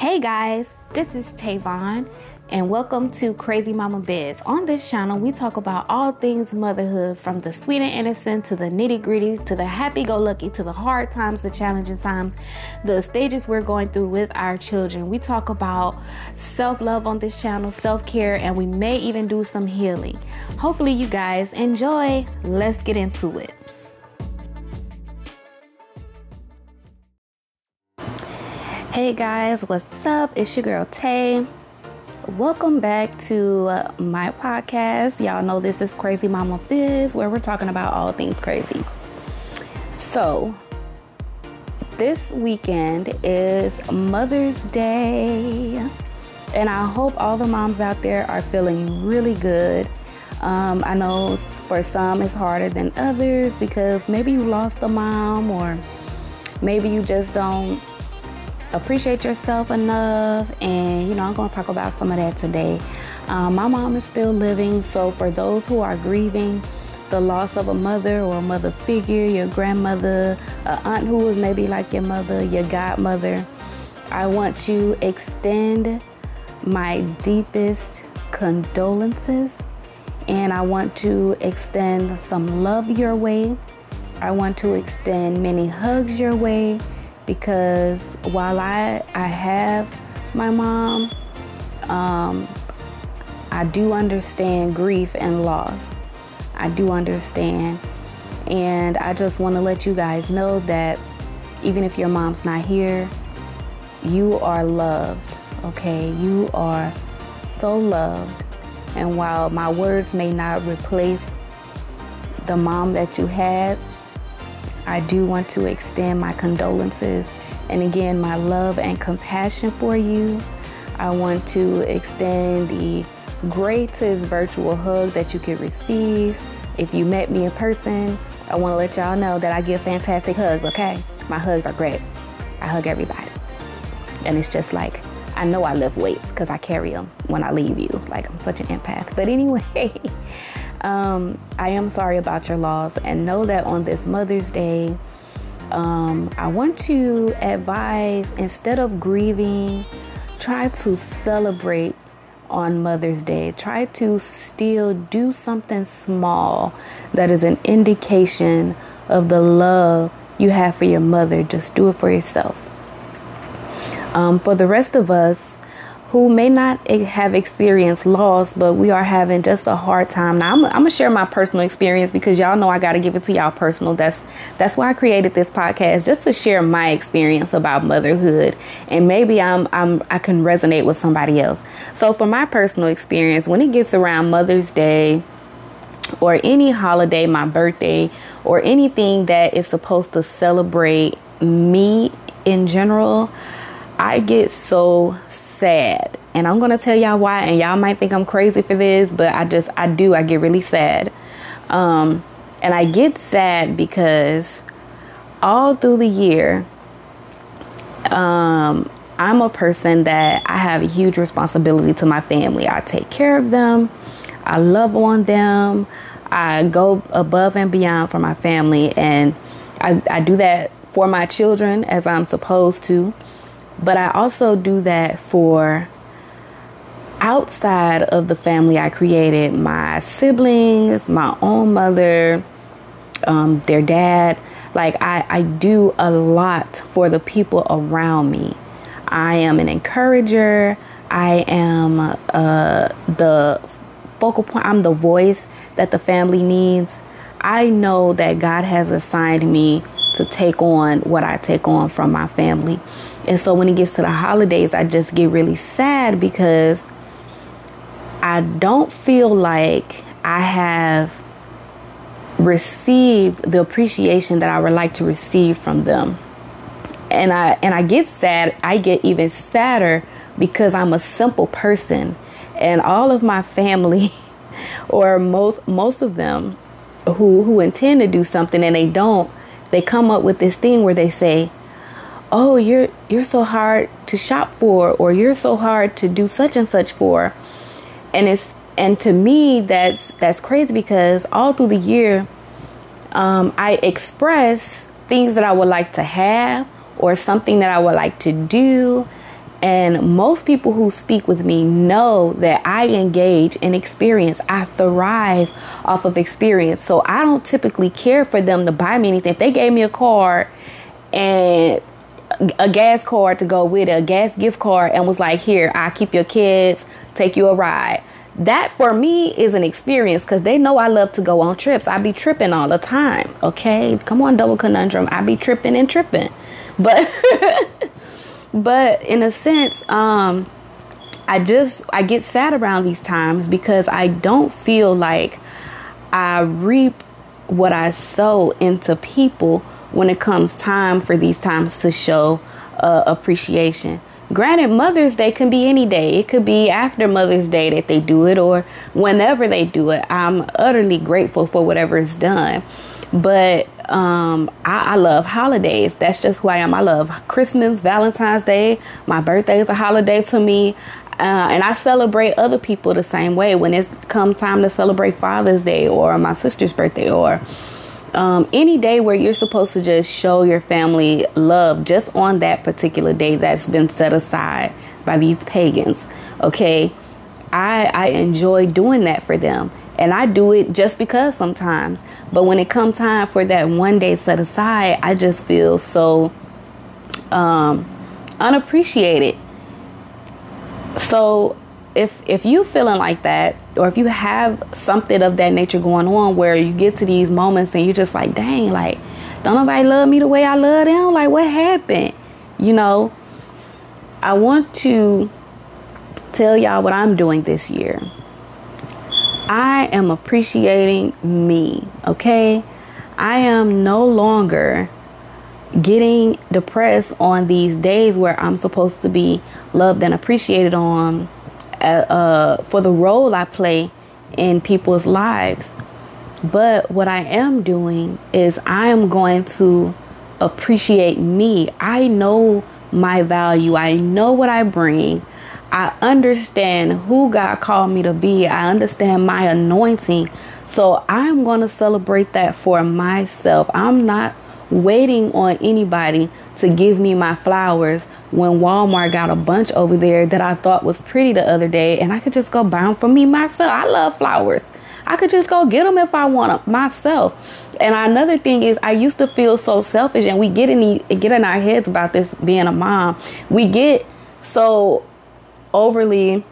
Hey guys, this is Tavon, and welcome to Crazy Mama Biz. On this channel, we talk about all things motherhood from the sweet and innocent to the nitty gritty to the happy go lucky to the hard times, the challenging times, the stages we're going through with our children. We talk about self love on this channel, self care, and we may even do some healing. Hopefully, you guys enjoy. Let's get into it. Hey guys, what's up? It's your girl Tay. Welcome back to uh, my podcast. Y'all know this is Crazy Mama Biz, where we're talking about all things crazy. So, this weekend is Mother's Day, and I hope all the moms out there are feeling really good. Um, I know for some it's harder than others because maybe you lost a mom, or maybe you just don't appreciate yourself enough. And, you know, I'm going to talk about some of that today. Um, my mom is still living, so for those who are grieving the loss of a mother or a mother figure, your grandmother, an aunt who was maybe like your mother, your godmother, I want to extend my deepest condolences and I want to extend some love your way. I want to extend many hugs your way because while I I have my mom, um, I do understand grief and loss. I do understand, and I just want to let you guys know that even if your mom's not here, you are loved. Okay, you are so loved, and while my words may not replace the mom that you had, I do want to extend my condolences and again my love and compassion for you. I want to extend the greatest virtual hug that you could receive. If you met me in person, I want to let y'all know that I give fantastic hugs, okay? My hugs are great. I hug everybody. And it's just like, I know I lift weights because I carry them when I leave you. Like, I'm such an empath. But anyway, um, I am sorry about your loss, and know that on this Mother's Day, um, I want to advise instead of grieving, try to celebrate on Mother's Day. Try to still do something small that is an indication of the love you have for your mother. Just do it for yourself. Um, for the rest of us, who may not have experienced loss, but we are having just a hard time. Now, I'm, I'm gonna share my personal experience because y'all know I got to give it to y'all personal. That's that's why I created this podcast just to share my experience about motherhood, and maybe I'm I'm I can resonate with somebody else. So, for my personal experience, when it gets around Mother's Day or any holiday, my birthday, or anything that is supposed to celebrate me in general, I get so sad. And I'm going to tell y'all why. And y'all might think I'm crazy for this, but I just, I do. I get really sad. Um, and I get sad because all through the year, um, I'm a person that I have a huge responsibility to my family. I take care of them, I love on them, I go above and beyond for my family, and I, I do that for my children as I'm supposed to. But I also do that for outside of the family I created my siblings, my own mother, um, their dad. Like, I, I do a lot for the people around me. I am an encourager. I am uh, the focal point. I'm the voice that the family needs. I know that God has assigned me to take on what I take on from my family. And so when it gets to the holidays, I just get really sad because I don't feel like I have received the appreciation that I would like to receive from them. And I and I get sad, I get even sadder because I'm a simple person and all of my family or most most of them who who intend to do something and they don't, they come up with this thing where they say, oh you're you're so hard to shop for or you're so hard to do such and such for and it's and to me that's that's crazy because all through the year um, i express things that i would like to have or something that i would like to do And most people who speak with me know that I engage in experience. I thrive off of experience. So I don't typically care for them to buy me anything. If they gave me a card and a gas card to go with it, a gas gift card, and was like, Here, I keep your kids, take you a ride. That for me is an experience because they know I love to go on trips. I be tripping all the time. Okay, come on, double entendre. I be tripping and tripping, but but in a sense, um, I just I get sad around these times because I don't feel like I reap what I sow into people when it comes time for these times to show uh, appreciation. Granted, Mother's Day can be any day. It could be after Mother's Day that they do it or whenever they do it. I'm utterly grateful for whatever is done. But um, I, I, love holidays. That's just who I am. I love Christmas, Valentine's Day. My birthday is a holiday to me. Uh, and I celebrate other people the same way when it's come time to celebrate Father's Day or my sister's birthday or um, any day where you're supposed to just show your family love just on that particular day that's been set aside by these pagans. Okay. I, I enjoy doing that for them. And I do it just because sometimes. But when it comes time for that one day set aside, I just feel so um, unappreciated. So if if you feeling like that or if you have something of that nature going on where you get to these moments and you're just like dang like don't nobody love me the way i love them? Like what happened? You know i want to tell y'all what i'm doing this year. I am appreciating me okay? I am no longer getting depressed on these days where i'm supposed to be loved and appreciated on uh, for the role I play in people's lives. But what I am doing is I am going to appreciate me. I know my value, I know what I bring. I understand who God called me to be. I understand my anointing. So I'm going to celebrate that for myself. I'm not waiting on anybody to give me my flowers when Walmart got a bunch over there that I thought was pretty the other day, and I could just go buy them for me myself. I love flowers. I could just go get them if I want them myself. And another thing is, I used to feel so selfish, and we get in the, get in our heads about this being a mom. We get so overly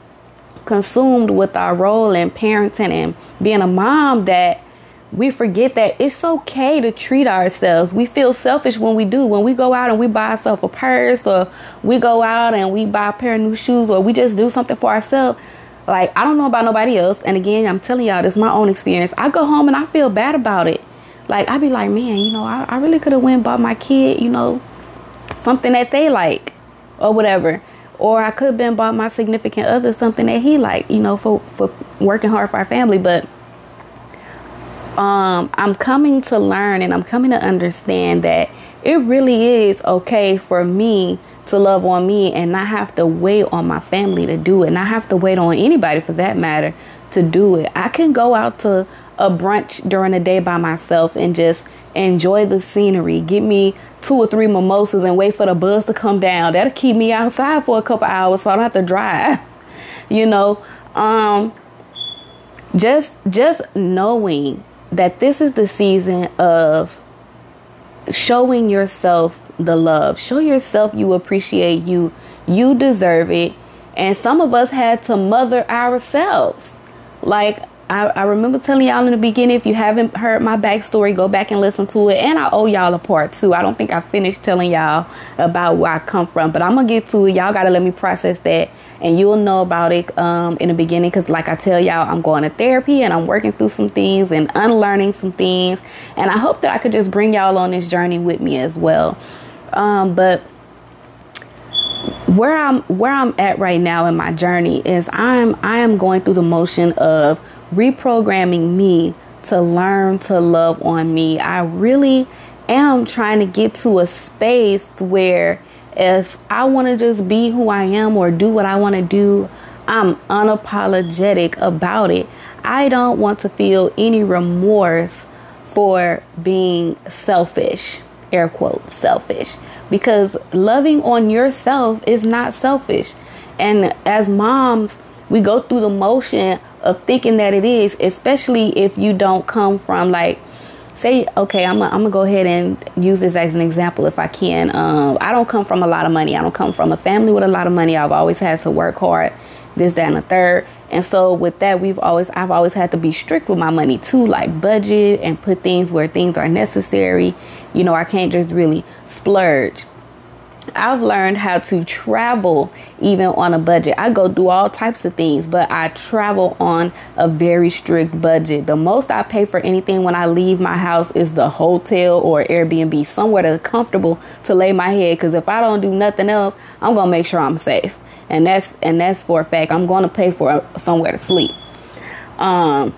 consumed with our role in parenting and being a mom that we forget that it's okay to treat ourselves. We feel selfish when we do. When we go out and we buy ourselves a purse or we go out and we buy a pair of new shoes or we just do something for ourselves. Like, I don't know about nobody else. And again, I'm telling y'all, this is my own experience. I go home and I feel bad about it. Like, I be like, man, you know, I, I really could have went bought my kid, you know, something that they like or whatever. Or I could have been bought my significant other something that he like, you know, for, for working hard for our family. But um, I'm coming to learn and I'm coming to understand that it really is okay for me to love on me and not have to wait on my family to do it, not have to wait on anybody for that matter to do it. I can go out to a brunch during the day by myself and just enjoy the scenery. Get me two or three mimosas and wait for the buzz to come down. That'll keep me outside for a couple hours so I don't have to drive. you know, um, just just knowing that this is the season of showing yourself the love. Show yourself you appreciate you. You deserve it. And some of us had to mother ourselves. Like I, I, remember telling y'all in the beginning, if you haven't heard my backstory, go back and listen to it. And I owe y'all a part two. I don't think I finished telling y'all about where I come from, but I'm gonna get to it. Y'all gotta let me process that and you'll know about it um, in the beginning because like i tell y'all i'm going to therapy and i'm working through some things and unlearning some things. And i hope that i could just bring y'all on this journey with me as well. Um, but where i'm where i'm at right now in my journey is i'm i am going through the motion of reprogramming me to learn to love on me. I really am trying to get to a space where if I want to just be who I am or do what I want to do, I'm unapologetic about it. I don't want to feel any remorse for being selfish. air quote selfish because loving on yourself is not selfish. And as moms, we go through the motion of thinking that it is, especially if you don't come from like say okay i'm gonna go ahead and use this as an example if i can. Um, i don't come from a lot of money. I don't come from a family with a lot of money. I've always had to work hard this that and the third. And so with that we've always i've always had to be strict with my money too like budget and put things where things are necessary. You know i can't just really splurge I've learned how to travel even on a budget. I go through all types of things, but I travel on a very strict budget. The most I pay for anything when I leave my house is the hotel or Airbnb, somewhere that's comfortable to lay my head. Because if I don't do nothing else, I'm gonna make sure I'm safe, and that's and that's for a fact. I'm gonna pay for somewhere to sleep. Um,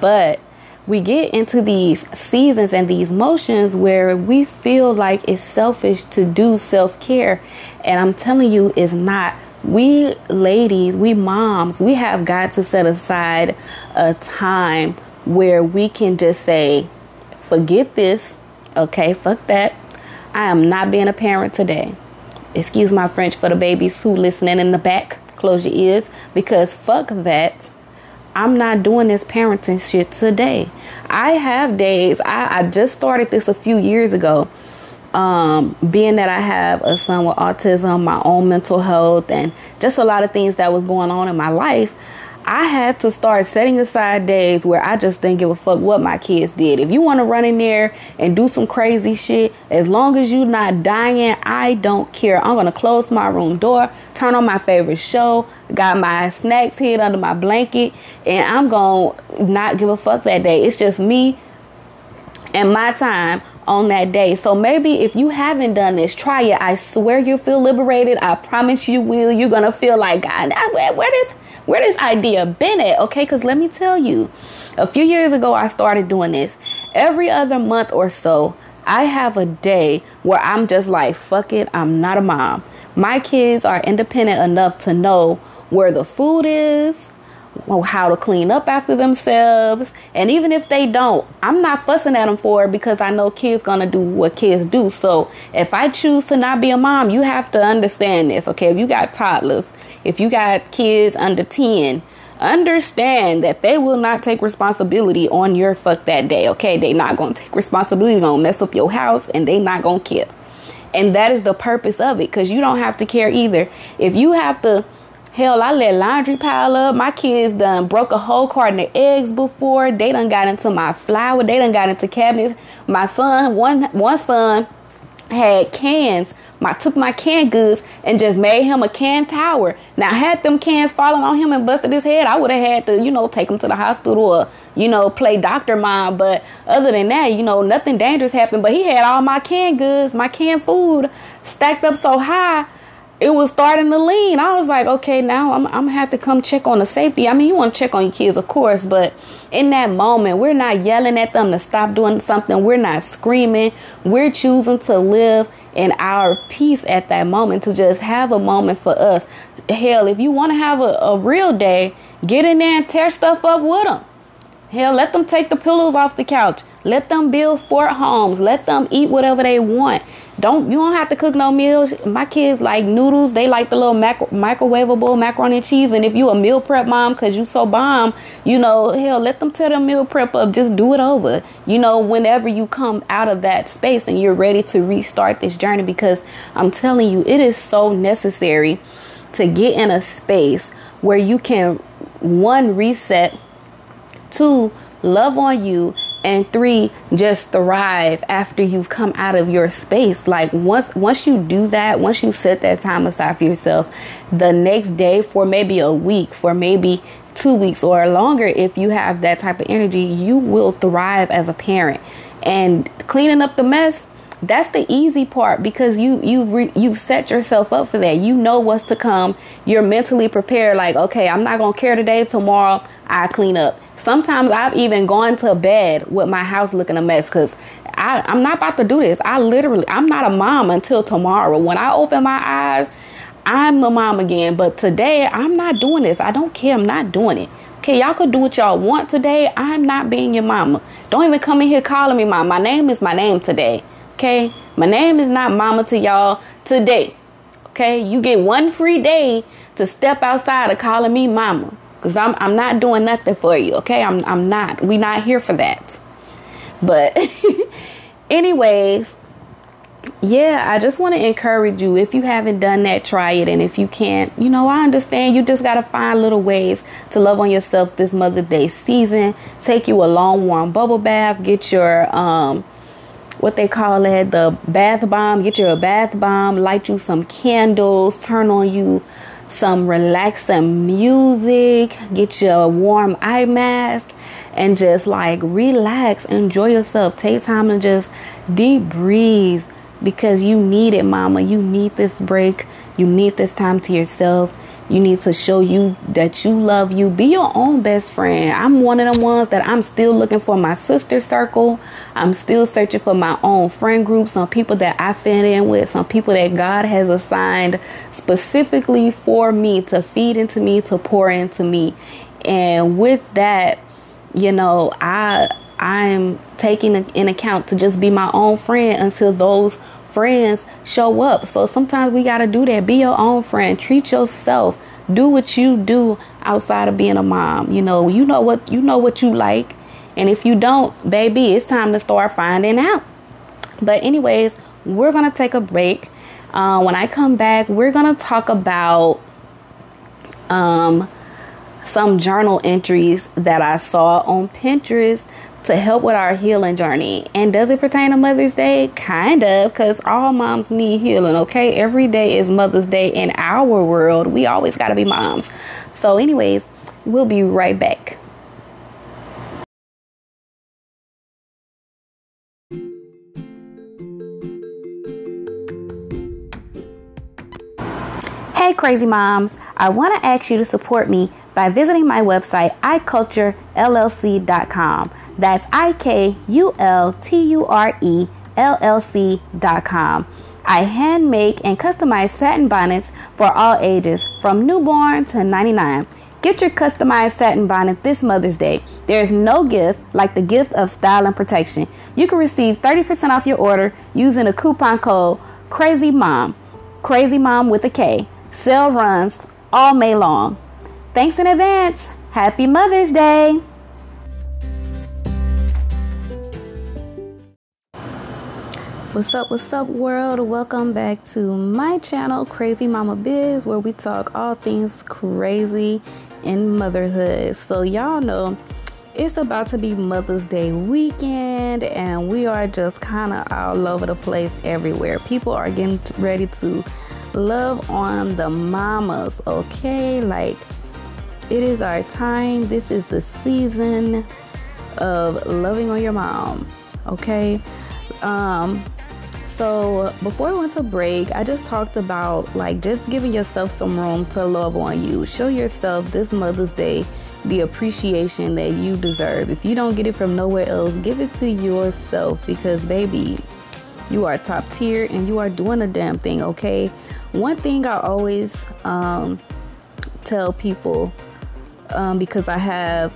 but we get into these seasons and these motions where we feel like it's selfish to do self care. And I'm telling you, it's not. We ladies, we moms, we have got to set aside a time where we can just say, forget this. Okay, fuck that. I am not being a parent today. Excuse my French for the babies who listening in the back. Close your ears because fuck that. I'm not doing this parenting shit today. I have days, I, I just started this a few years ago. Um, being that I have a son with autism, my own mental health, and just a lot of things that was going on in my life, I had to start setting aside days where I just didn't give a fuck what my kids did. If you want to run in there and do some crazy shit, as long as you're not dying, I don't care. I'm gonna close my room door, turn on my favorite show, got my snacks hid under my blanket, and I'm gonna not give a fuck that day. It's just me and my time on that day. So maybe if you haven't done this, try it. I swear you'll feel liberated. I promise you will. You're gonna feel like God, where, where this where this idea been at? Okay, because let me tell you, a few years ago I started doing this. Every other month or so, I have a day where I'm just like, fuck it, I'm not a mom. My kids are independent enough to know where the food is, how to clean up after themselves. And even if they don't, I'm not fussing at them for it because I know kids gonna do what kids do. So if I choose to not be a mom, you have to understand this. Okay, if you got toddlers, if you got kids under 10, understand that they will not take responsibility on your fuck that day. Okay, they not gonna take responsibility, gonna mess up your house, and they not gonna care. And that is the purpose of it, because you don't have to care either. If you have to Hell, I let laundry pile up. My kids done broke a whole carton of eggs before. They done got into my flour. They done got into cabinets. My son, one one son, had cans. I took my canned goods and just made him a can tower. Now, had them cans fallen on him and busted his head, I would have had to, you know, take him to the hospital or, you know, play doctor mom. But other than that, you know, nothing dangerous happened. But he had all my canned goods, my canned food stacked up so high it was starting to lean. I was like, okay, now I'm, I'm gonna have to come check on the safety. I mean, you want to check on your kids, of course, but in that moment, we're not yelling at them to stop doing something. We're not screaming. We're choosing to live in our peace at that moment to just have a moment for us. Hell, if you want to have a, a real day, get in there and tear stuff up with them. Hell, let them take the pillows off the couch. Let them build fort homes. Let them eat whatever they want. Don't you don't have to cook no meals. My kids like noodles. They like the little macro, microwavable macaroni and cheese. And if you a meal prep mom because you so bomb, you know, hell, let them tear the meal prep up. Just do it over. You know, whenever you come out of that space and you're ready to restart this journey, because I'm telling you, it is so necessary to get in a space where you can one reset, two love on you and three just thrive after you've come out of your space. Like once once you do that once you set that time aside for yourself the next day for maybe a week for maybe two weeks or longer if you have that type of energy you will thrive as a parent. And cleaning up the mess that's the easy part because you you re, you've set yourself up for that. You know what's to come. You're mentally prepared like okay i'm not gonna care today tomorrow i clean up Sometimes I've even gone to bed with my house looking a mess because I'm not about to do this. I literally, I'm not a mom until tomorrow. When I open my eyes, I'm a mom again. But today, I'm not doing this. I don't care. I'm not doing it. Okay, y'all could do what y'all want today. I'm not being your mama. Don't even come in here calling me mom. My name is my name today. Okay? My name is not mama to y'all today. Okay? You get one free day to step outside of calling me mama. Cause I'm I'm not doing nothing for you, okay? I'm I'm not. We not here for that. But anyways, yeah, I just want to encourage you. If you haven't done that, try it. And if you can't, you know, I understand. You just got to find little ways to love on yourself this Mother's Day season. Take you a long, warm bubble bath. Get your, um, what they call it, the bath bomb. Get you a bath bomb. Light you some candles. Turn on you some relaxing music. Get you a warm eye mask. And just like relax, enjoy yourself. Take time to just deep breathe because you need it, mama. You need this break. You need this time to yourself. You need to show you that you love you. Be your own best friend. I'm one of them ones that I'm still looking for my sister circle. I'm still searching for my own friend group, some people that I fit in with, some people that God has assigned specifically for me to feed into me, to pour into me. And with that, you know, I I'm taking in account to just be my own friend until those friends show up. So sometimes we got to do that. Be your own friend. Treat yourself. Do what you do outside of being a mom. You know, you know what you know what you like. And if you don't, baby, it's time to start finding out. But anyways, we're going to take a break. Uh, when I come back, we're going to talk about um, some journal entries that I saw on Pinterest to help with our healing journey. And does it pertain to Mother's Day? Kind of, because all moms need healing, okay? Every day is Mother's Day in our world. We always got to be moms. So, anyways, we'll be right back. Hey, crazy moms. I want to ask you to support me by visiting my website, ikulturellc.com. That's I K U L T U R E L L C.com. I hand make and customize satin bonnets for all ages, from newborn to 99. Get your customized satin bonnet this Mother's Day. There's no gift like the gift of style and protection. You can receive 30% off your order using the coupon code Crazy Mom. Crazy Mom with a K. Sale runs all May long. Thanks in advance. Happy Mother's Day. What's up, what's up, world? Welcome back to my channel, Crazy Mama Biz, where we talk all things crazy in motherhood. So, y'all know it's about to be Mother's Day weekend, and we are just kind of all over the place everywhere. People are getting ready to love on the mamas, okay? Like, it is our time. This is the season of loving on your mom, okay? Um, so before we went to break, I just talked about like just giving yourself some room to love on you. Show yourself this Mother's Day the appreciation that you deserve. If you don't get it from nowhere else, give it to yourself because baby, you are top tier and you are doing a damn thing, okay? One thing I always um, tell people um, because I have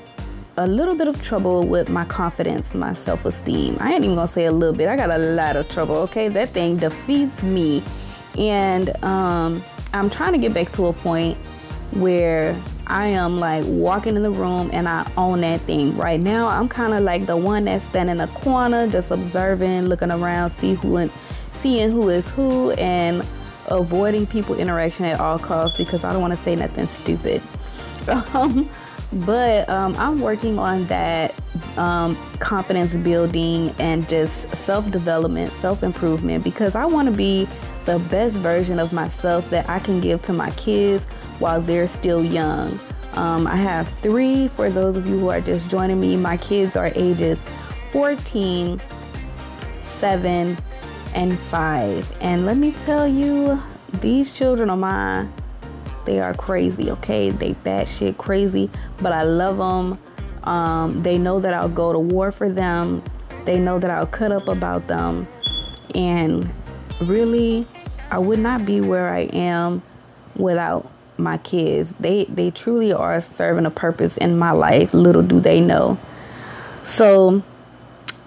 a little bit of trouble with my confidence, my self esteem. I ain't even gonna say a little bit, I got a lot of trouble, okay? That thing defeats me. And um, I'm trying to get back to a point where I am like walking in the room and I own that thing. Right now, I'm kind of like the one that's standing in a corner, just observing, looking around, see who and seeing who is who, and avoiding people interaction at all costs because I don't want to say nothing stupid. Um, but um, I'm working on that um, confidence building and just self development, self improvement because I want to be the best version of myself that I can give to my kids while they're still young. Um, I have three for those of you who are just joining me. My kids are ages 14, 7, and 5. And let me tell you, these children of mine they are crazy, okay? They batshit crazy, but I love them. Um, they know that I'll go to war for them. They know that I'll cut up about them. And really, I would not be where I am without my kids. They they truly are serving a purpose in my life. Little do they know. So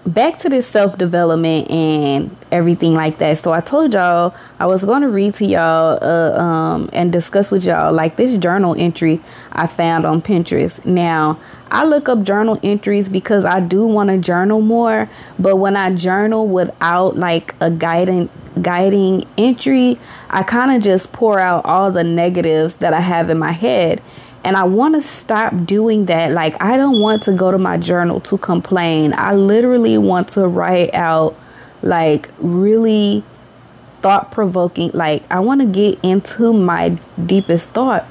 back to this self development and everything like that. So I told y'all I was going to read to y'all uh, um, and discuss with y'all like this journal entry I found on Pinterest. Now I look up journal entries because I do want to journal more, but when I journal without like a guiding guiding entry, I kind of just pour out all the negatives that I have in my head. And I want to stop doing that. Like, I don't want to go to my journal to complain. I literally want to write out, like, really thought provoking. Like, I want to get into my deepest thought.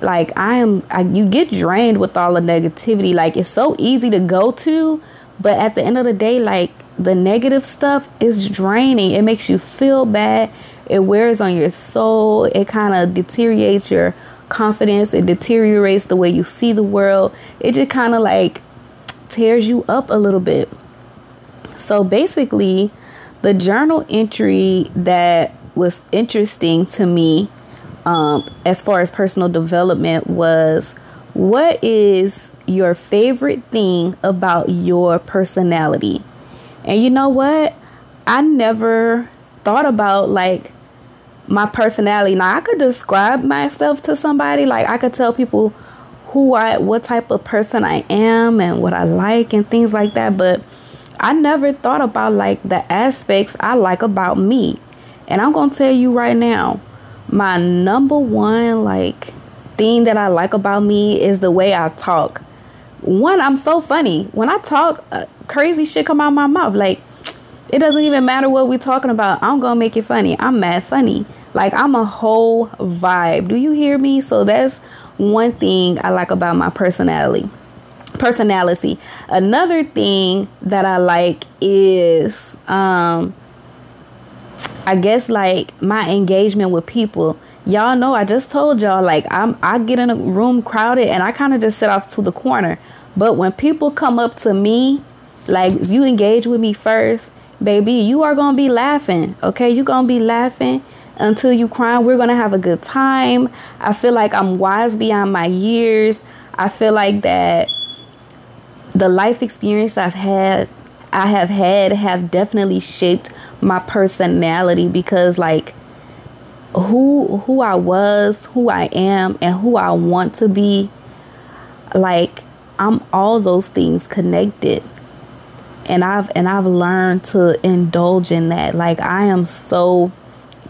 Like, I am, I, you get drained with all the negativity. Like, it's so easy to go to, but at the end of the day, like, the negative stuff is draining. It makes you feel bad. It wears on your soul. It kind of deteriorates your confidence. It deteriorates the way you see the world. It just kind of like tears you up a little bit. So basically, the journal entry that was interesting to me um, as far as personal development was what is your favorite thing about your personality? And you know what? I never thought about like my personality. Now I could describe myself to somebody. Like I could tell people who I what type of person I am and what I like and things like that, but I never thought about like the aspects I like about me. And I'm going to tell you right now, my number one like thing that I like about me is the way I talk. One, I'm so funny. When I talk, uh, crazy shit come out my mouth. Like it doesn't even matter what we're talking about. I'm gonna make it funny. I'm mad funny. Like I'm a whole vibe. Do you hear me? So that's one thing I like about my personality. Personality. Another thing that I like is um I guess like my engagement with people. Y'all know I just told y'all like I'm I get in a room crowded and I kind of just sit off to the corner. But when people come up to me, like if you engage with me first, baby, you are gonna be laughing. Okay, you're gonna be laughing until you cry. We're gonna have a good time. I feel like I'm wise beyond my years. I feel like that the life experience I've had I have had have definitely shaped my personality because like who who I was, who I am and who I want to be like I'm all those things connected and I've and I've learned to indulge in that. Like I am so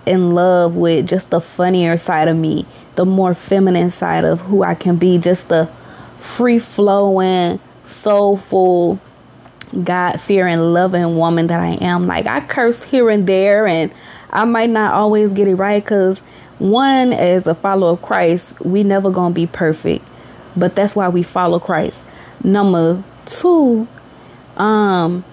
in love with just the funnier side of me, the more feminine side of who I can be, just the free flowing, soulful, God fearing, loving woman that I am. Like I curse here and there, and I might not always get it right because one, as a follower of Christ, we never gonna be perfect, but that's why we follow Christ. Number two, um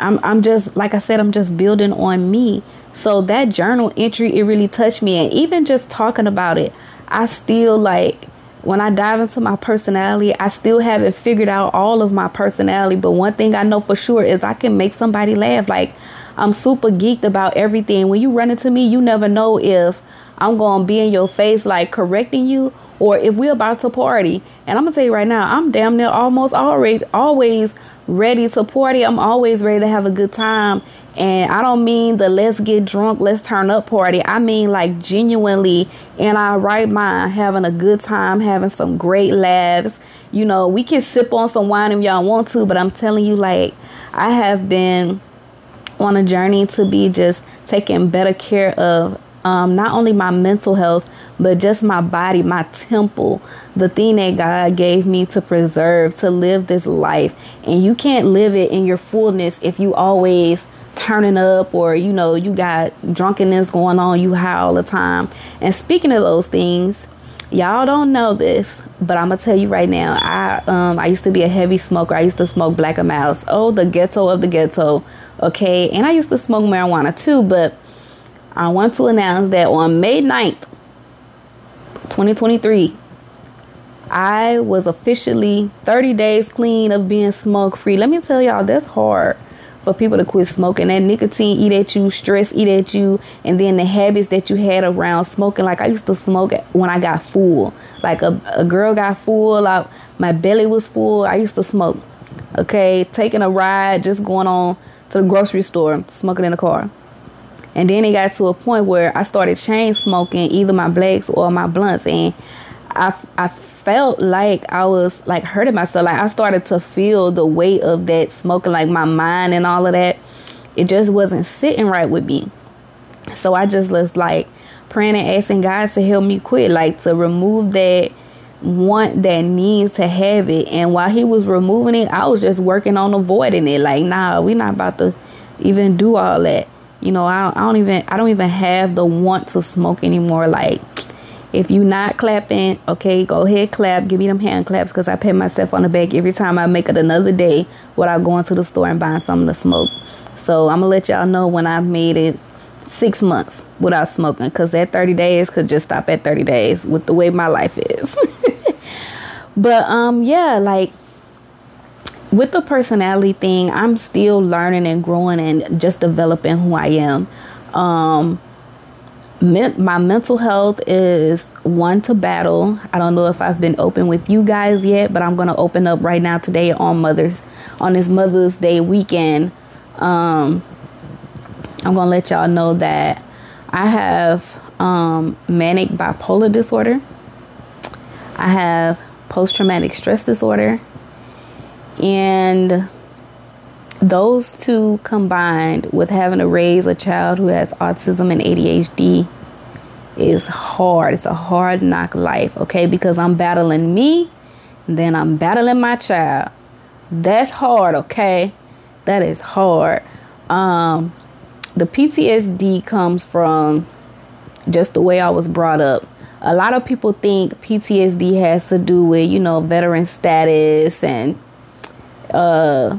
I'm I'm just like I said I'm just building on me. So that journal entry it really touched me and even just talking about it, I still like when I dive into my personality, I still haven't figured out all of my personality, but one thing I know for sure is I can make somebody laugh. Like I'm super geeked about everything. When you run into me, you never know if I'm going to be in your face like correcting you or if we're about to party. And I'm going to tell you right now, I'm damn near almost always always ready to party. I'm always ready to have a good time. And I don't mean the let's get drunk, let's turn up party. I mean like genuinely in our right mind, having a good time, having some great laughs. You know, we can sip on some wine if y'all want to, but I'm telling you, like, I have been on a journey to be just taking better care of um, not only my mental health, but just my body, my temple, the thing that God gave me to preserve, to live this life. And you can't live it in your fullness if you always turning up or you know you got drunkenness going on you high all the time. And speaking of those things y'all don't know this but i'm gonna tell you right now i um i used to be a heavy smoker. I used to smoke Black and Milds oh the ghetto of the ghetto okay? And i used to smoke marijuana too but i want to announce that on may 9th 2023, I was officially 30 days clean of being smoke free. Let me tell y'all, that's hard for people to quit smoking. That nicotine eat at you, stress eat at you, and then the habits that you had around smoking. Like I used to smoke when I got full. Like a, a girl got full, I, my belly was full. I used to smoke Okay, taking a ride, just going on to the grocery store, smoking in the car. And then it got to a point where I started chain smoking either my blacks or my blunts, and I I felt like I was like hurting myself. Like I started to feel the weight of that smoking, like my mind and all of that. It just wasn't sitting right with me. So I just was like praying and asking God to help me quit, like to remove that want that needs to have it. And while he was removing it, I was just working on avoiding it. Like, nah, we're not about to even do all that. You know, I, I don't even I don't even have the want to smoke anymore. Like, if you not clapping, okay, go ahead clap. Give me them hand claps because I pay myself on the back every time I make it another day without going to the store and buying something to smoke. So I'm gonna let y'all know when I've made it six months without smoking because that 30 days could just stop at 30 days with the way my life is. but um yeah, like with the personality thing, I'm still learning and growing and just developing who I am. Um, my mental health is one to battle. I don't know if I've been open with you guys yet, but I'm to open up right now today on Mother's on this Mother's Day weekend. Um, I'm to let y'all know that I have um, manic bipolar disorder. I have post traumatic stress disorder and those two combined with having to raise a child who has autism and ADHD is hard. It's a hard knock life, okay? Because I'm battling me, then I'm battling my child. That's hard, okay? That is hard. Um, the PTSD comes from just the way I was brought up. A lot of people think PTSD has to do with, you know, veteran status and uh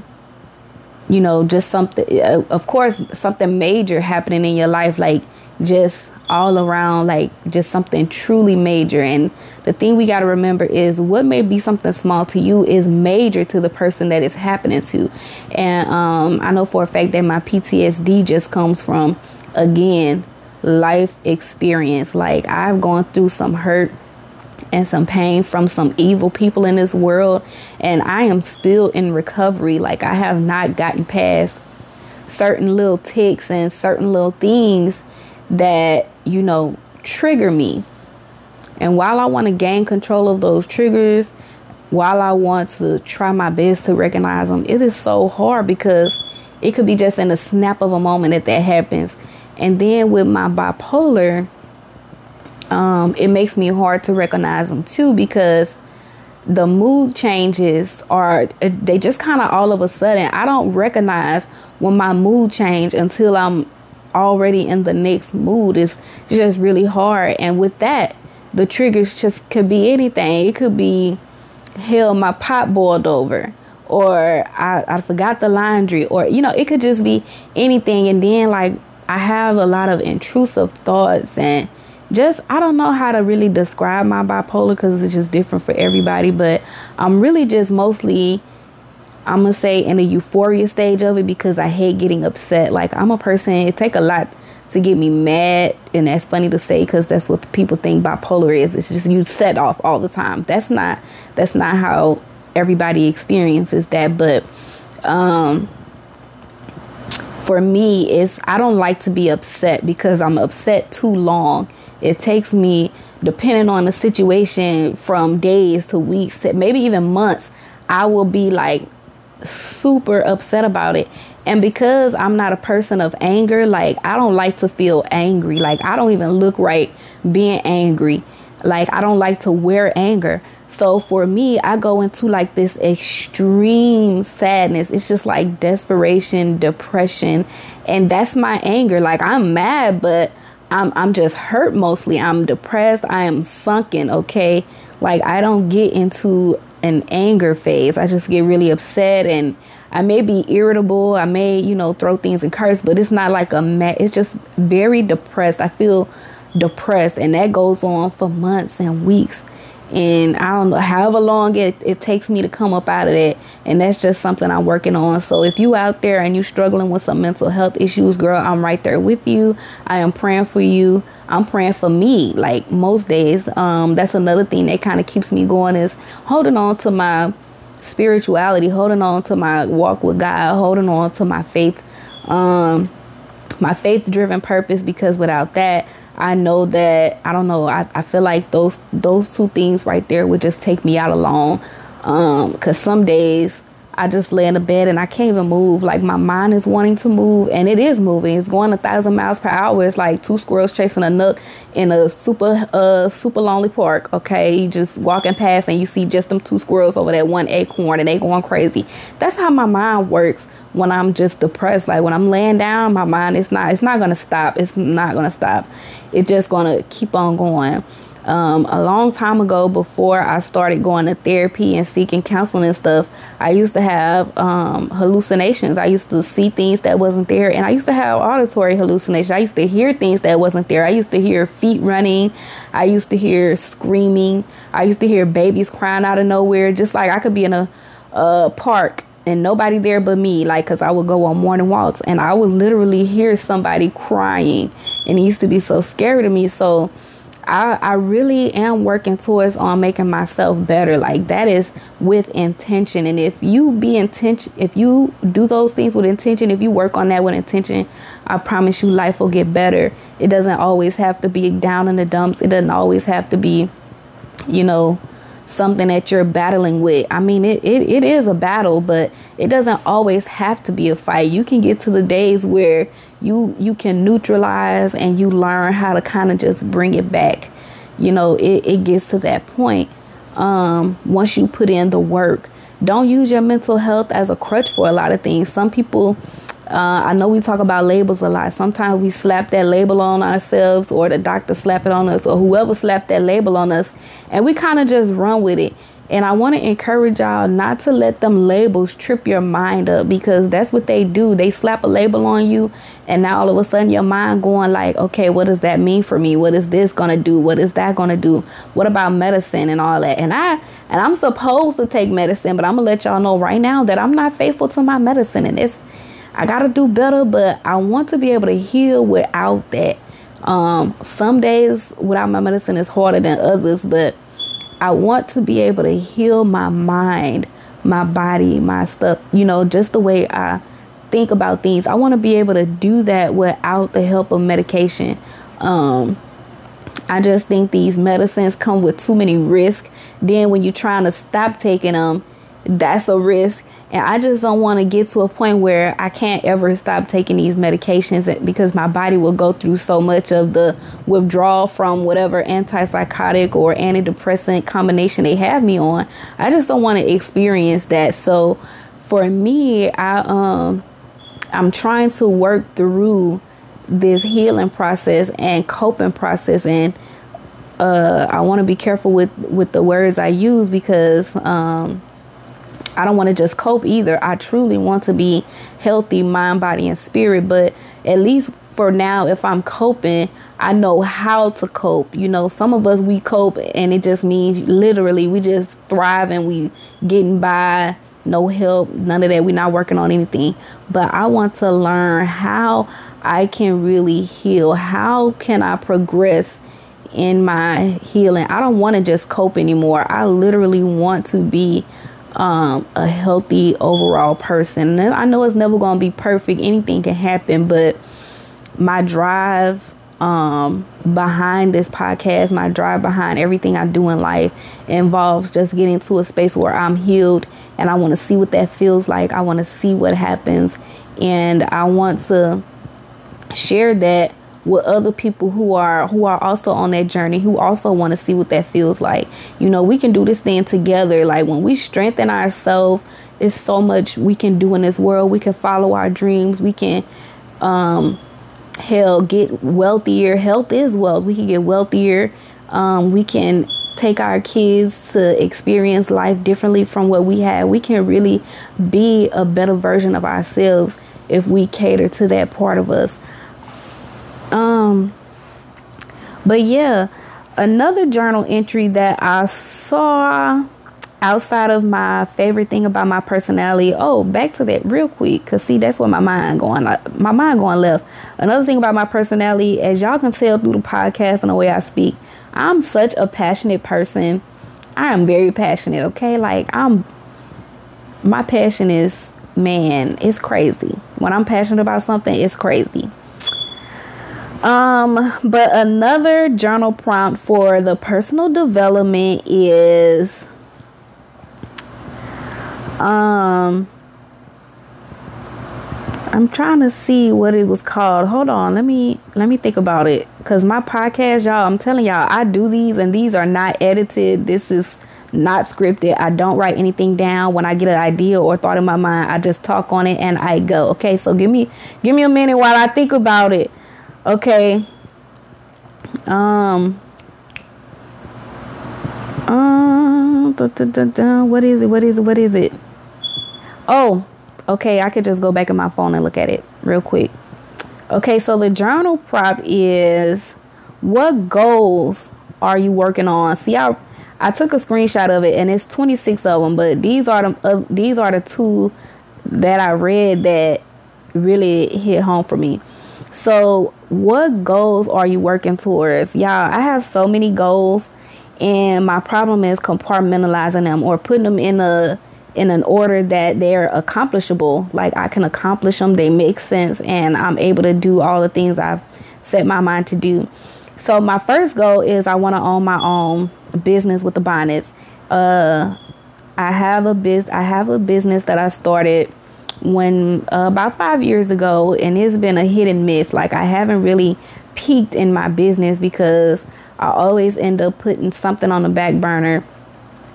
you know just something uh, of course something major happening in your life like just all around like just something truly major and the thing we got to remember is what may be something small to you is major to the person that it's happening to and um, i know for a fact that my ptsd just comes from again life experience like i've gone through some hurt and some pain from some evil people in this world. And I am still in recovery. Like, I have not gotten past certain little ticks and certain little things that, you know, trigger me. And while I want to gain control of those triggers, while I want to try my best to recognize them, it is so hard because it could be just in a snap of a moment that that happens. And then with my bipolar, um, it makes me hard to recognize them too because the mood changes are they just kind of all of a sudden. I don't recognize when my mood change until i'm already in the next mood. It's just really hard. And with that the triggers just could be anything. It could be hell my pot boiled over or I, I forgot the laundry or you know it could just be anything. And then like i have a lot of intrusive thoughts and just I don't know how to really describe my bipolar because it's just different for everybody. But I'm really just mostly I'm gonna say in the euphoria stage of it because I hate getting upset. Like I'm a person. It take a lot to get me mad, and that's funny to say because that's what people think bipolar is. It's just you set off all the time. That's not that's not how everybody experiences that. But um for me it's I don't like to be upset because I'm upset too long it takes me, depending on the situation, from days to weeks to maybe even months. I will be like super upset about it. And because I'm not a person of anger, like I don't like to feel angry. Like I don't even look right being angry. Like I don't like to wear anger. So for me, I go into like this extreme sadness. It's just like desperation, depression, and that's my anger. Like I'm mad, but I'm I'm just hurt mostly. I'm depressed. I am sunken, okay? Like I don't get into an anger phase. I just get really upset and I may be irritable. I may, you know, throw things and curse, but it's not like a ma- it's just very depressed. I feel depressed and that goes on for months and weeks and I don't know however long it, it takes me to come up out of that. And that's just something I'm working on. So if you out there and you're struggling with some mental health issues girl I'm right there with you. I am praying for you. I'm praying for me like most days. Um that's another thing that kind of keeps me going is holding on to my spirituality, holding on to my walk with God, holding on to my faith, um, my faith driven purpose. Because without that, I know that I don't know. I, I feel like those those two things right there would just take me out alone. Um, cause some days I just lay in the bed and I can't even move. Like my mind is wanting to move and it is moving. It's going a thousand miles per hour. It's like two squirrels chasing a nook in a super uh super lonely park. Okay, you just walking past and you see just them two squirrels over that one acorn and they going crazy. That's how my mind works when I'm just depressed. Like when I'm laying down, my mind is not it's not gonna stop. It's not gonna stop. It's just gonna keep on going um, a long time ago before I started going to therapy and seeking counseling and stuff, I used to have um, hallucinations. I used to see things that wasn't there, and I used to have auditory hallucinations. I used to hear things that wasn't there. I used to hear feet running. I used to hear screaming. I used to hear babies crying out of nowhere, just like I could be in a, a park and nobody there but me like because i would go on morning walks and i would literally hear somebody crying and it used to be so scary to me so I, I really am working towards on making myself better. Like that is with intention. And if you be intention, if you do those things with intention, if you work on that with intention, I promise you life will get better. It doesn't always have to be down in the dumps. It doesn't always have to be, you know, something that you're battling with. I mean, it, it, it is a battle, but it doesn't always have to be a fight. You can get to the days where you you can neutralize and you learn how to kind of just bring it back. You know, it, it gets to that point. Um, once you put in the work, don't use your mental health as a crutch for a lot of things. Some people uh, I know we talk about labels a lot. Sometimes we slap that label on ourselves, or the doctor slap it on us, or whoever slapped that label on us, and we kind of just run with it. And I want to encourage y'all not to let them labels trip your mind up because that's what they do. They slap a label on you, and now all of a sudden your mind going like, okay, what does that mean for me? What is this gonna do? What is that gonna do? What about medicine and all that? And I and I'm supposed to take medicine, but I'm gonna let y'all know right now that I'm not faithful to my medicine, and it's I got to do better, but I want to be able to heal without that. Um, some days without my medicine is harder than others, but I want to be able to heal my mind, my body, my stuff, you know, just the way I think about things. I want to be able to do that without the help of medication. Um, I just think these medicines come with too many risks. Then when you're trying to stop taking them, that's a risk. And I just don't want to get to a point where I can't ever stop taking these medications because my body will go through so much of the withdrawal from whatever antipsychotic or antidepressant combination they have me on. I just don't want to experience that. So for me, I um I'm trying to work through this healing process and coping process and uh, I want to be careful with with the words I use because um, I don't want to just cope either. I truly want to be healthy, mind, body, and spirit. But at least for now, if I'm coping, I know how to cope. You know, some of us we cope and it just means literally we just thrive and we getting by, no help, none of that. We're not working on anything. But I want to learn how I can really heal. How can I progress in my healing? I don't want to just cope anymore. I literally want to be um, a healthy overall person. And I know it's never going to be perfect, anything can happen, but my drive um, behind this podcast, my drive behind everything I do in life involves just getting to a space where I'm healed and I want to see what that feels like. I want to see what happens and I want to share that with other people who are who are also on that journey who also want to see what that feels like. You know we can do this thing together. Like when we strengthen ourselves it's so much we can do in this world. We can follow our dreams. We can um hell get wealthier. Health is wealth. We can get wealthier. Um we can take our kids to experience life differently from what we had. We can really be a better version of ourselves if we cater to that part of us um, but yeah, another journal entry that I saw outside of my favorite thing about my personality. Oh, back to that real quick, cause see that's where my mind going. My mind going left. Another thing about my personality, as y'all can tell through the podcast and the way I speak, I'm such a passionate person. I am very passionate. Okay, like I'm my passion is man, it's crazy. When I'm passionate about something, it's crazy. Um, but another journal prompt for the personal development is um I'm trying to see what it was called. Hold on, let me let me think about it. Cause my podcast, y'all, I'm telling y'all, I do these and these are not edited. This is not scripted. I don't write anything down. When I get an idea or thought in my mind, I just talk on it and I go. Okay, so give me give me a minute while I think about it. Okay. Um. Um. Da, da, da, what is it? What is it? What is it? Oh, okay. I could just go back in my phone and look at it real quick. Okay, so the journal prop is what goals are you working on? See, I I took a screenshot of it and it's 26 of them, but these are the uh, these are the two that I read that really hit home for me. So, what goals are you working towards? Y'all, I have so many goals and my problem is compartmentalizing them or putting them in a in an order that they're accomplishable. Like I can accomplish them, they make sense and I'm able to do all the things I've set my mind to do. So my first goal is I want to own my own business with the bonnets. Uh I have a biz I have a business that I started when uh, about five years ago, and it's been a hit and miss. Like I haven't really peaked in my business because I always end up putting something on the back burner,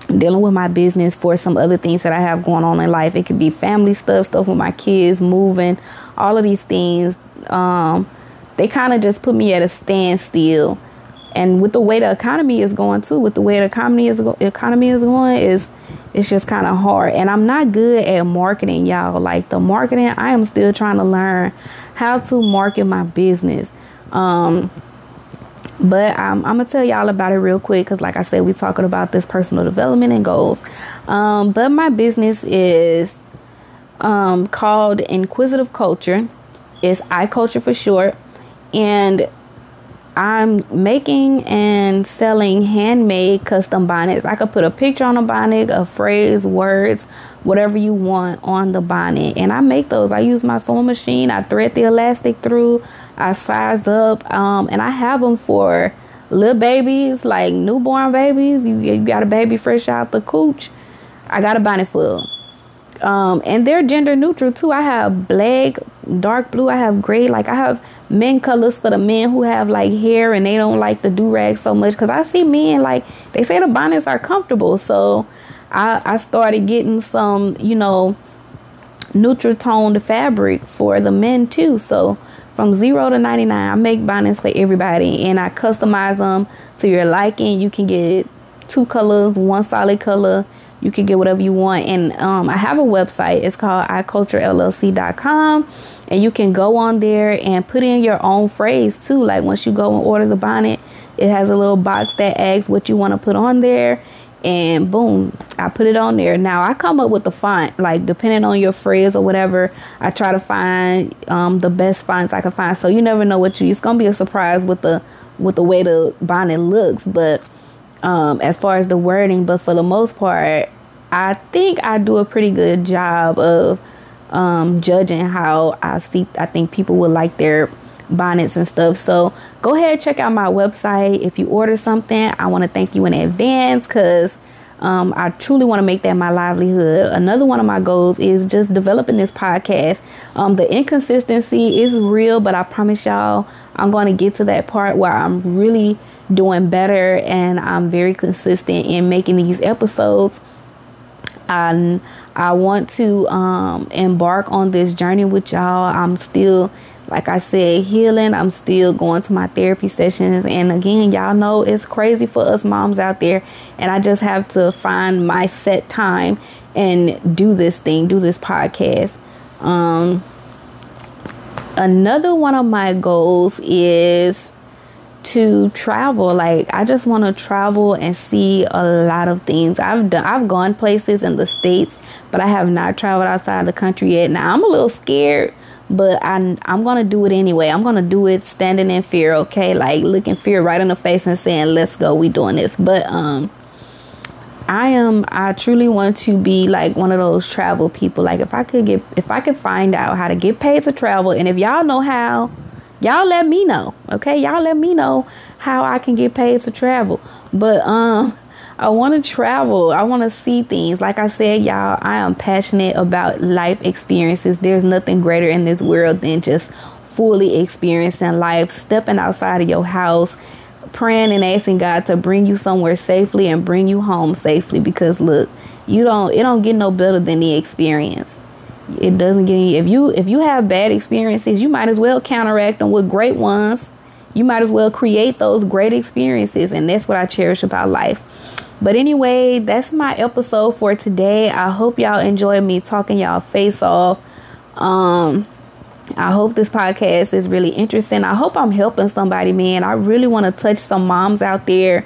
dealing with my business for some other things that I have going on in life. It could be family stuff, stuff with my kids, moving, all of these things. Um, they kind of just put me at a standstill. And with the way the economy is going too, with the way the economy is economy is going, is it's just kind of hard. And I'm not good at marketing, y'all. Like the marketing, I am still trying to learn how to market my business. Um, but I'm, I'm, gonna tell y'all about it real quick because, like I said, we talking about this personal development and goals. Um, but my business is um, called Inquisitive Culture. It's I Culture for short, and I'm making and selling handmade custom bonnets. I could put a picture on a bonnet, a phrase, words, whatever you want on the bonnet. And I make those. I use my sewing machine. I thread the elastic through. I size up. Um, and I have them for little babies, like newborn babies. You, you got a baby fresh out the cooch. I got a bonnet full. Um, and they're gender neutral too. I have black, dark blue. I have gray. Like I have men colors for the men who have like hair and they don't like the do rag so much. Cause I see men like they say the bonnets are comfortable. So I I started getting some you know neutral toned fabric for the men too. So from zero to 99, I make bonnets for everybody and I customize them to your liking. You can get two colors, one solid color you can get whatever you want. And um, I have a website. It's called iculturellc.com. And you can go on there and put in your own phrase too. Like once you go and order the bonnet, it has a little box that asks what you want to put on there. And boom, I put it on there. Now I come up with the font, like depending on your phrase or whatever. I try to find um, the best fonts I can find. So you never know what you. It's gonna be a surprise with the with the way the bonnet looks, but um, as far as the wording, but for the most part, I think I do a pretty good job of um, judging how I see. I think people would like their bonnets and stuff. So go ahead, check out my website. If you order something, I want to thank you in advance because um, I truly want to make that my livelihood. Another one of my goals is just developing this podcast. Um, the inconsistency is real, but I promise y'all, I'm going to get to that part where I'm really doing better and I'm very consistent in making these episodes. I I want to um, embark on this journey with y'all. I'm still, like I said, healing. I'm still going to my therapy sessions, and again, y'all know it's crazy for us moms out there, and I just have to find my set time and do this thing, do this podcast. Um, another one of my goals is to travel. Like I just want to travel and see a lot of things. I've done I've gone places in the states, but I have not traveled outside the country yet. Now I'm a little scared, but I'm I'm to do it anyway. I'm to do it standing in fear, okay? Like looking fear right in the face and saying, "Let's go. We doing this." But um I am I truly want to be like one of those travel people. Like if I could get if I could find out how to get paid to travel and if y'all know how, y'all let me know. Okay? Y'all let me know how I can get paid to travel. But um I want to travel. I want to see things. Like I said, y'all, I am passionate about life experiences. There's nothing greater in this world than just fully experiencing life, stepping outside of your house, praying and asking God to bring you somewhere safely and bring you home safely because look, you don't it don't get no better than the experience. It doesn't get any if you if you have bad experiences, you might as well counteract them with great ones. You might as well create those great experiences and that's what I cherish about life. But anyway, that's my episode for today. I hope y'all enjoy me talking y'all face off. Um I hope this podcast is really interesting. I hope I'm helping somebody, man. I really want to touch some moms out there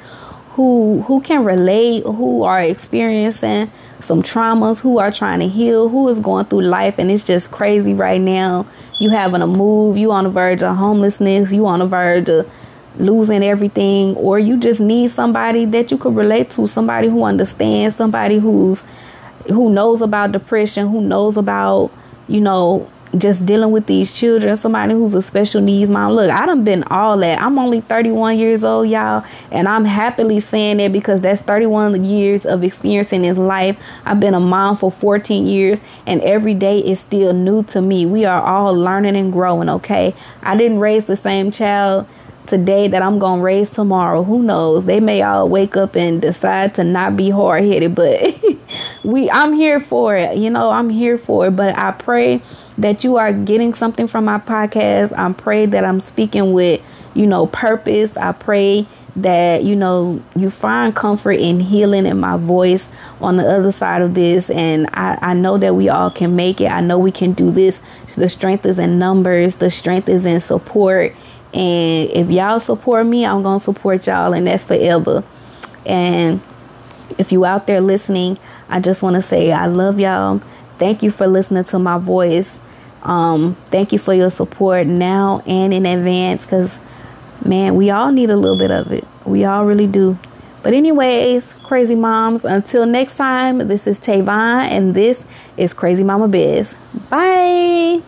who who can relate, who are experiencing some traumas, who are trying to heal, who is going through life and it's just crazy right now. You having a move, you on the verge of homelessness, you on the verge of losing everything, or you just need somebody that you could relate to, somebody who understands, somebody who's who knows about depression, who knows about, you know, just dealing with these children, somebody who's a special needs mom. Look, I done been all that. I'm only 31 years old, y'all, and I'm happily saying that because that's 31 years of experience in his life. I've been a mom for 14 years, and every day is still new to me. We are all learning and growing, okay? I didn't raise the same child today that I'm gonna raise tomorrow. Who knows? They may all wake up and decide to not be hard headed, but we I'm here for it. You know, I'm here for it. But I pray that you are getting something from my podcast. I pray that I'm speaking with, you know, purpose. I pray that, you know, you find comfort in healing in my voice on the other side of this. And I, I know that we all can make it. I know we can do this. The strength is in numbers, the strength is in support. And if y'all support me, I'm going to support y'all, and that's forever. And if you out there listening, I just want to say I love y'all. Thank you for listening to my voice. Um, thank you for your support now and in advance because, man, we all need a little bit of it. We all really do. But, anyways, crazy moms, until next time, this is Tavon and this is Crazy Mama Biz. Bye.